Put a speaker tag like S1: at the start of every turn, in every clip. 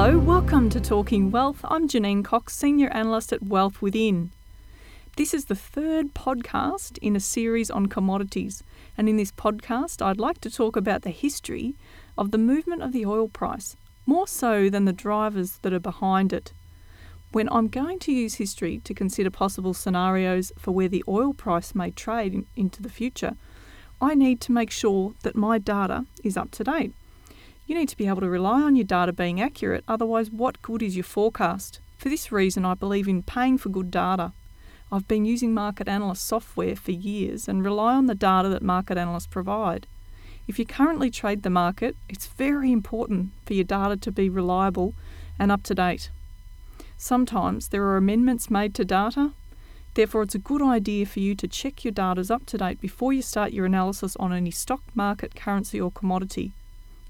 S1: Hello, welcome to Talking Wealth. I'm Janine Cox, Senior Analyst at Wealth Within. This is the third podcast in a series on commodities, and in this podcast, I'd like to talk about the history of the movement of the oil price, more so than the drivers that are behind it. When I'm going to use history to consider possible scenarios for where the oil price may trade in, into the future, I need to make sure that my data is up to date. You need to be able to rely on your data being accurate, otherwise, what good is your forecast? For this reason, I believe in paying for good data. I've been using market analyst software for years and rely on the data that market analysts provide. If you currently trade the market, it's very important for your data to be reliable and up to date. Sometimes there are amendments made to data, therefore, it's a good idea for you to check your data is up to date before you start your analysis on any stock, market, currency, or commodity.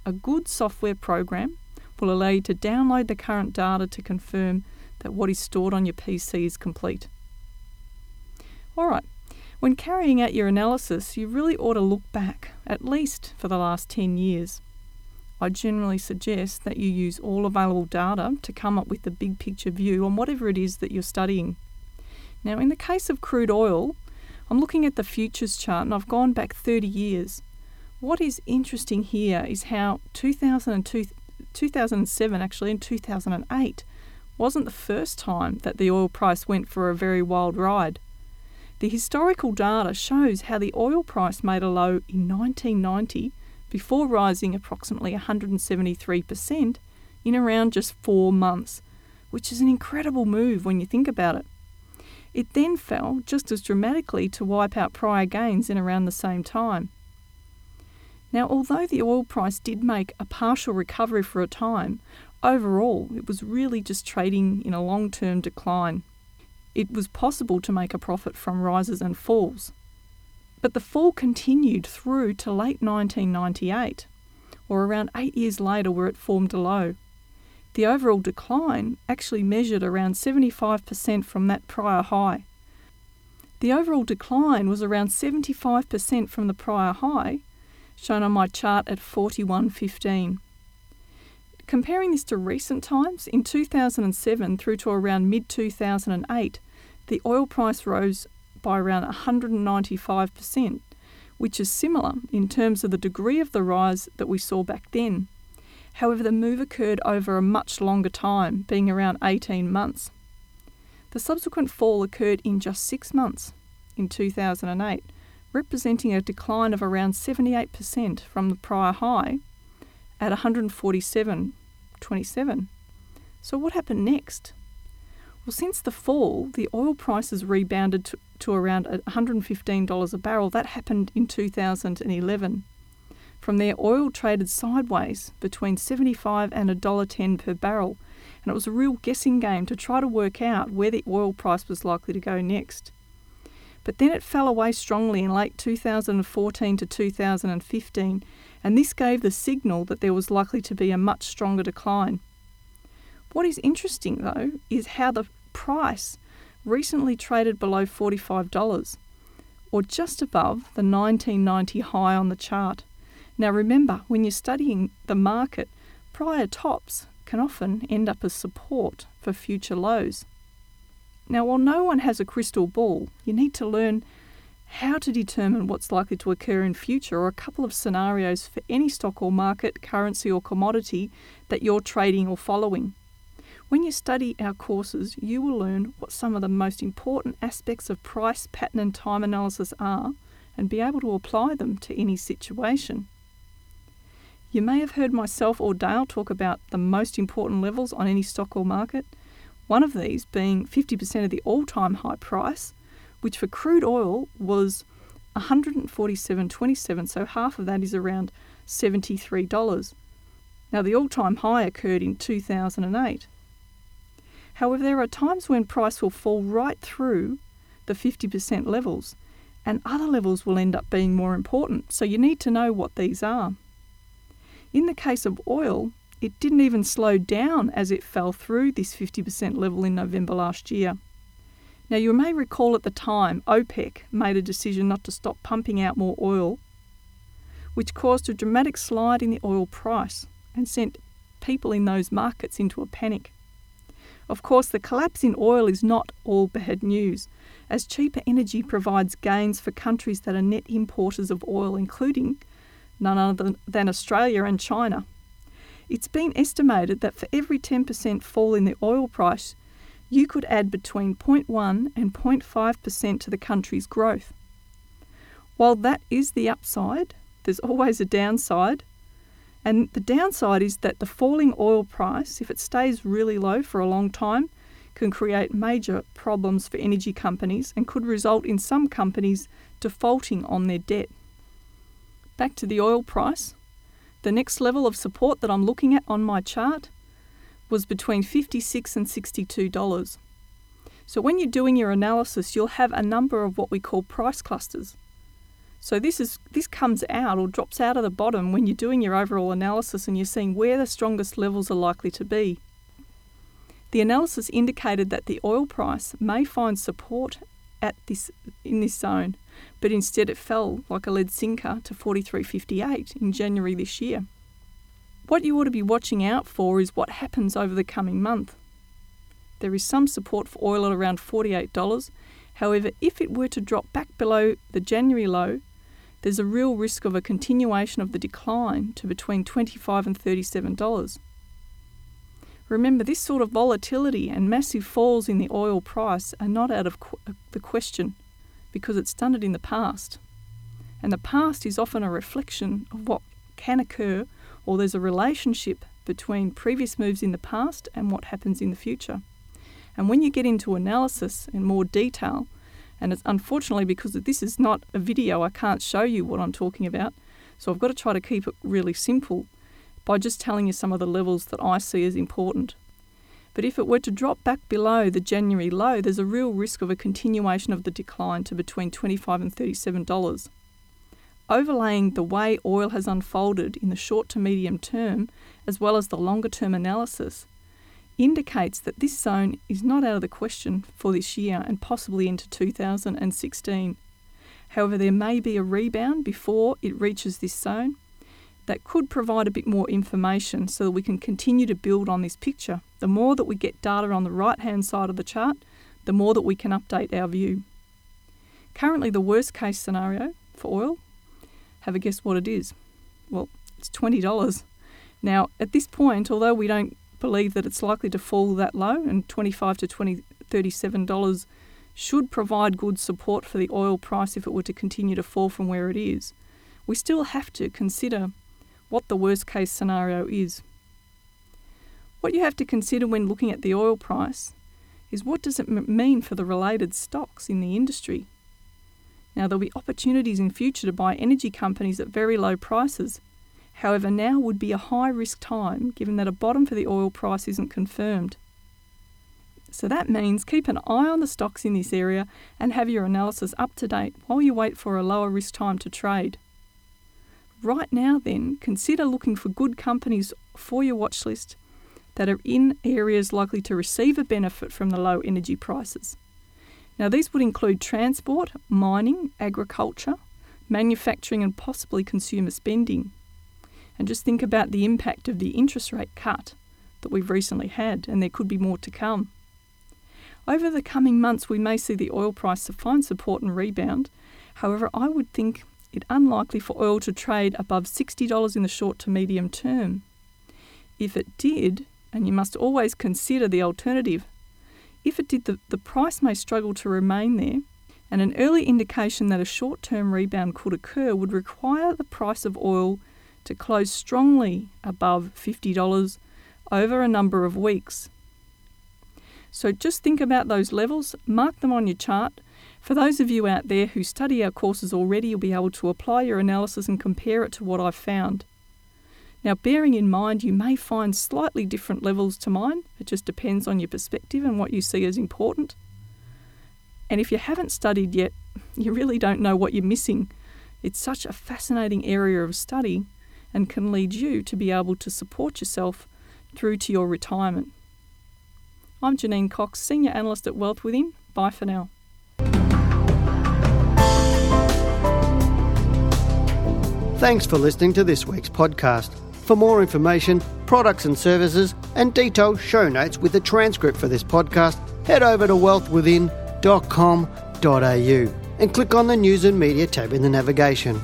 S1: A good software program will allow you to download the current data to confirm that what is stored on your PC is complete. Alright, when carrying out your analysis, you really ought to look back, at least for the last 10 years. I generally suggest that you use all available data to come up with the big picture view on whatever it is that you're studying. Now, in the case of crude oil, I'm looking at the futures chart and I've gone back 30 years what is interesting here is how 2002, 2007 actually and 2008 wasn't the first time that the oil price went for a very wild ride. The historical data shows how the oil price made a low in 1990 before rising approximately 173% in around just four months, which is an incredible move when you think about it. It then fell just as dramatically to wipe out prior gains in around the same time. Now, although the oil price did make a partial recovery for a time, overall it was really just trading in a long term decline. It was possible to make a profit from rises and falls. But the fall continued through to late 1998, or around eight years later, where it formed a low. The overall decline actually measured around 75% from that prior high. The overall decline was around 75% from the prior high, shown on my chart at 41.15. Comparing this to recent times, in 2007 through to around mid 2008, the oil price rose by around 195%, which is similar in terms of the degree of the rise that we saw back then. However, the move occurred over a much longer time, being around 18 months. The subsequent fall occurred in just six months, in 2008, representing a decline of around 78% from the prior high at 147.27. So, what happened next? Well, since the fall, the oil prices rebounded to, to around $115 a barrel. That happened in 2011. From there, oil traded sideways between 75 and $1.10 per barrel, and it was a real guessing game to try to work out where the oil price was likely to go next but then it fell away strongly in late 2014 to 2015, and this gave the signal that there was likely to be a much stronger decline. What is interesting, though, is how the price recently traded below $45, or just above the 1990 high on the chart. Now, remember, when you're studying the market, prior tops can often end up as support for future lows. Now, while no one has a crystal ball, you need to learn how to determine what's likely to occur in future or a couple of scenarios for any stock or market, currency or commodity that you're trading or following. When you study our courses, you will learn what some of the most important aspects of price, pattern, and time analysis are and be able to apply them to any situation. You may have heard myself or Dale talk about the most important levels on any stock or market. One of these being 50% of the all time high price, which for crude oil was 147.27, so half of that is around $73. Now, the all time high occurred in 2008. However, there are times when price will fall right through the 50% levels, and other levels will end up being more important. So you need to know what these are. In the case of oil, it didn't even slow down as it fell through this 50% level in November last year. Now, you may recall at the time OPEC made a decision not to stop pumping out more oil, which caused a dramatic slide in the oil price and sent people in those markets into a panic. Of course, the collapse in oil is not all bad news, as cheaper energy provides gains for countries that are net importers of oil, including none other than Australia and China. It's been estimated that for every 10% fall in the oil price, you could add between 0.1 and 0.5% to the country's growth. While that is the upside, there's always a downside. And the downside is that the falling oil price, if it stays really low for a long time, can create major problems for energy companies and could result in some companies defaulting on their debt. Back to the oil price. The next level of support that I'm looking at on my chart was between 56 and $62. So when you're doing your analysis, you'll have a number of what we call price clusters. So this is this comes out or drops out of the bottom when you're doing your overall analysis and you're seeing where the strongest levels are likely to be. The analysis indicated that the oil price may find support at this in this zone, but instead it fell like a lead sinker to 43.58 in January this year. What you ought to be watching out for is what happens over the coming month. There is some support for oil at around $48. However, if it were to drop back below the January low, there's a real risk of a continuation of the decline to between $25 and $37. Remember, this sort of volatility and massive falls in the oil price are not out of qu- the question because it's done it in the past. And the past is often a reflection of what can occur or there's a relationship between previous moves in the past and what happens in the future. And when you get into analysis in more detail, and it's unfortunately because this is not a video, I can't show you what I'm talking about. So I've got to try to keep it really simple by just telling you some of the levels that I see as important. But if it were to drop back below the January low, there's a real risk of a continuation of the decline to between 25 and $37 overlaying the way oil has unfolded in the short to medium term, as well as the longer term analysis, indicates that this zone is not out of the question for this year and possibly into 2016. However, there may be a rebound before it reaches this zone that could provide a bit more information so that we can continue to build on this picture. The more that we get data on the right hand side of the chart, the more that we can update our view. Currently, the worst case scenario for oil have a guess what it is? Well, it's $20. Now, at this point, although we don't believe that it's likely to fall that low, and 25 to $20, $37 should provide good support for the oil price if it were to continue to fall from where it is, we still have to consider what the worst case scenario is. What you have to consider when looking at the oil price is what does it mean for the related stocks in the industry now, there'll be opportunities in future to buy energy companies at very low prices. However, now would be a high risk time given that a bottom for the oil price isn't confirmed. So that means keep an eye on the stocks in this area and have your analysis up to date while you wait for a lower risk time to trade. Right now, then, consider looking for good companies for your watch list that are in areas likely to receive a benefit from the low energy prices. Now, these would include transport, mining, agriculture, manufacturing, and possibly consumer spending. And just think about the impact of the interest rate cut that we've recently had, and there could be more to come. Over the coming months, we may see the oil price find support and rebound. However, I would think it unlikely for oil to trade above $60 in the short to medium term. If it did, and you must always consider the alternative if it did, the, the price may struggle to remain there, and an early indication that a short term rebound could occur would require the price of oil to close strongly above $50 over a number of weeks. So just think about those levels, mark them on your chart. For those of you out there who study our courses already, you'll be able to apply your analysis and compare it to what I've found. Now, bearing in mind you may find slightly different levels to mine, it just depends on your perspective and what you see as important. And if you haven't studied yet, you really don't know what you're missing. It's such a fascinating area of study and can lead you to be able to support yourself through to your retirement. I'm Janine Cox, Senior Analyst at Wealth Within. Bye for now.
S2: Thanks for listening to this week's podcast. For more information, products and services, and detailed show notes with the transcript for this podcast, head over to wealthwithin.com.au and click on the News and Media tab in the navigation.